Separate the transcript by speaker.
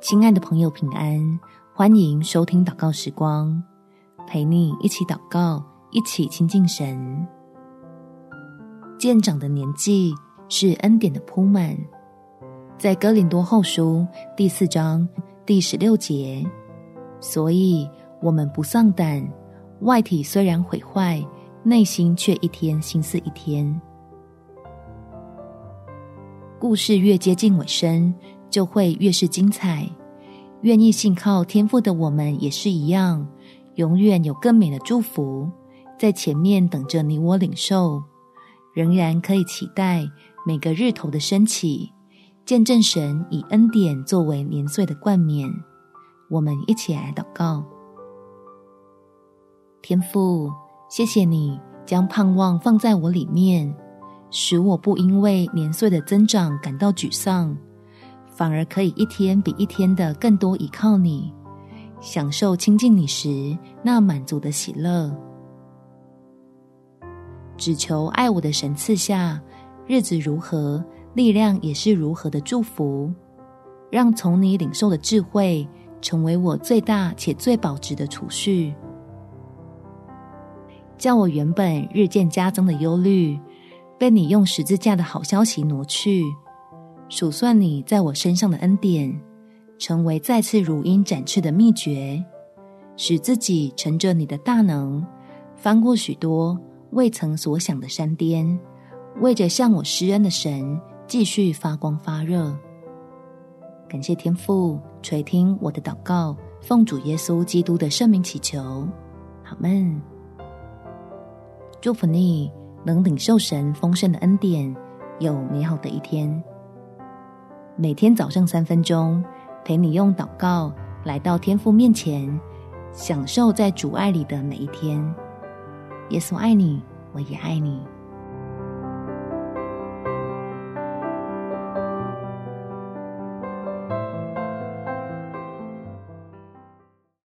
Speaker 1: 亲爱的朋友，平安！欢迎收听祷告时光，陪你一起祷告，一起亲近神。渐长的年纪是恩典的铺满，在哥林多后书第四章第十六节，所以我们不丧胆，外体虽然毁坏，内心却一天新似一天。故事越接近尾声，就会越是精彩。愿意信靠天父的我们也是一样，永远有更美的祝福在前面等着你我领受。仍然可以期待每个日头的升起，见证神以恩典作为年岁的冠冕。我们一起来祷告：天父，谢谢你将盼望放在我里面。使我不因为年岁的增长感到沮丧，反而可以一天比一天的更多依靠你，享受亲近你时那满足的喜乐。只求爱我的神赐下日子如何，力量也是如何的祝福，让从你领受的智慧成为我最大且最保值的储蓄，叫我原本日渐加增的忧虑。被你用十字架的好消息挪去，数算你在我身上的恩典，成为再次如鹰展翅的秘诀，使自己乘着你的大能，翻过许多未曾所想的山巅，为着向我施恩的神继续发光发热。感谢天父垂听我的祷告，奉主耶稣基督的圣名祈求，阿们。祝福你。能领受神丰盛的恩典，有美好的一天。每天早上三分钟，陪你用祷告来到天父面前，享受在主爱里的每一天。耶稣爱你，我也爱你。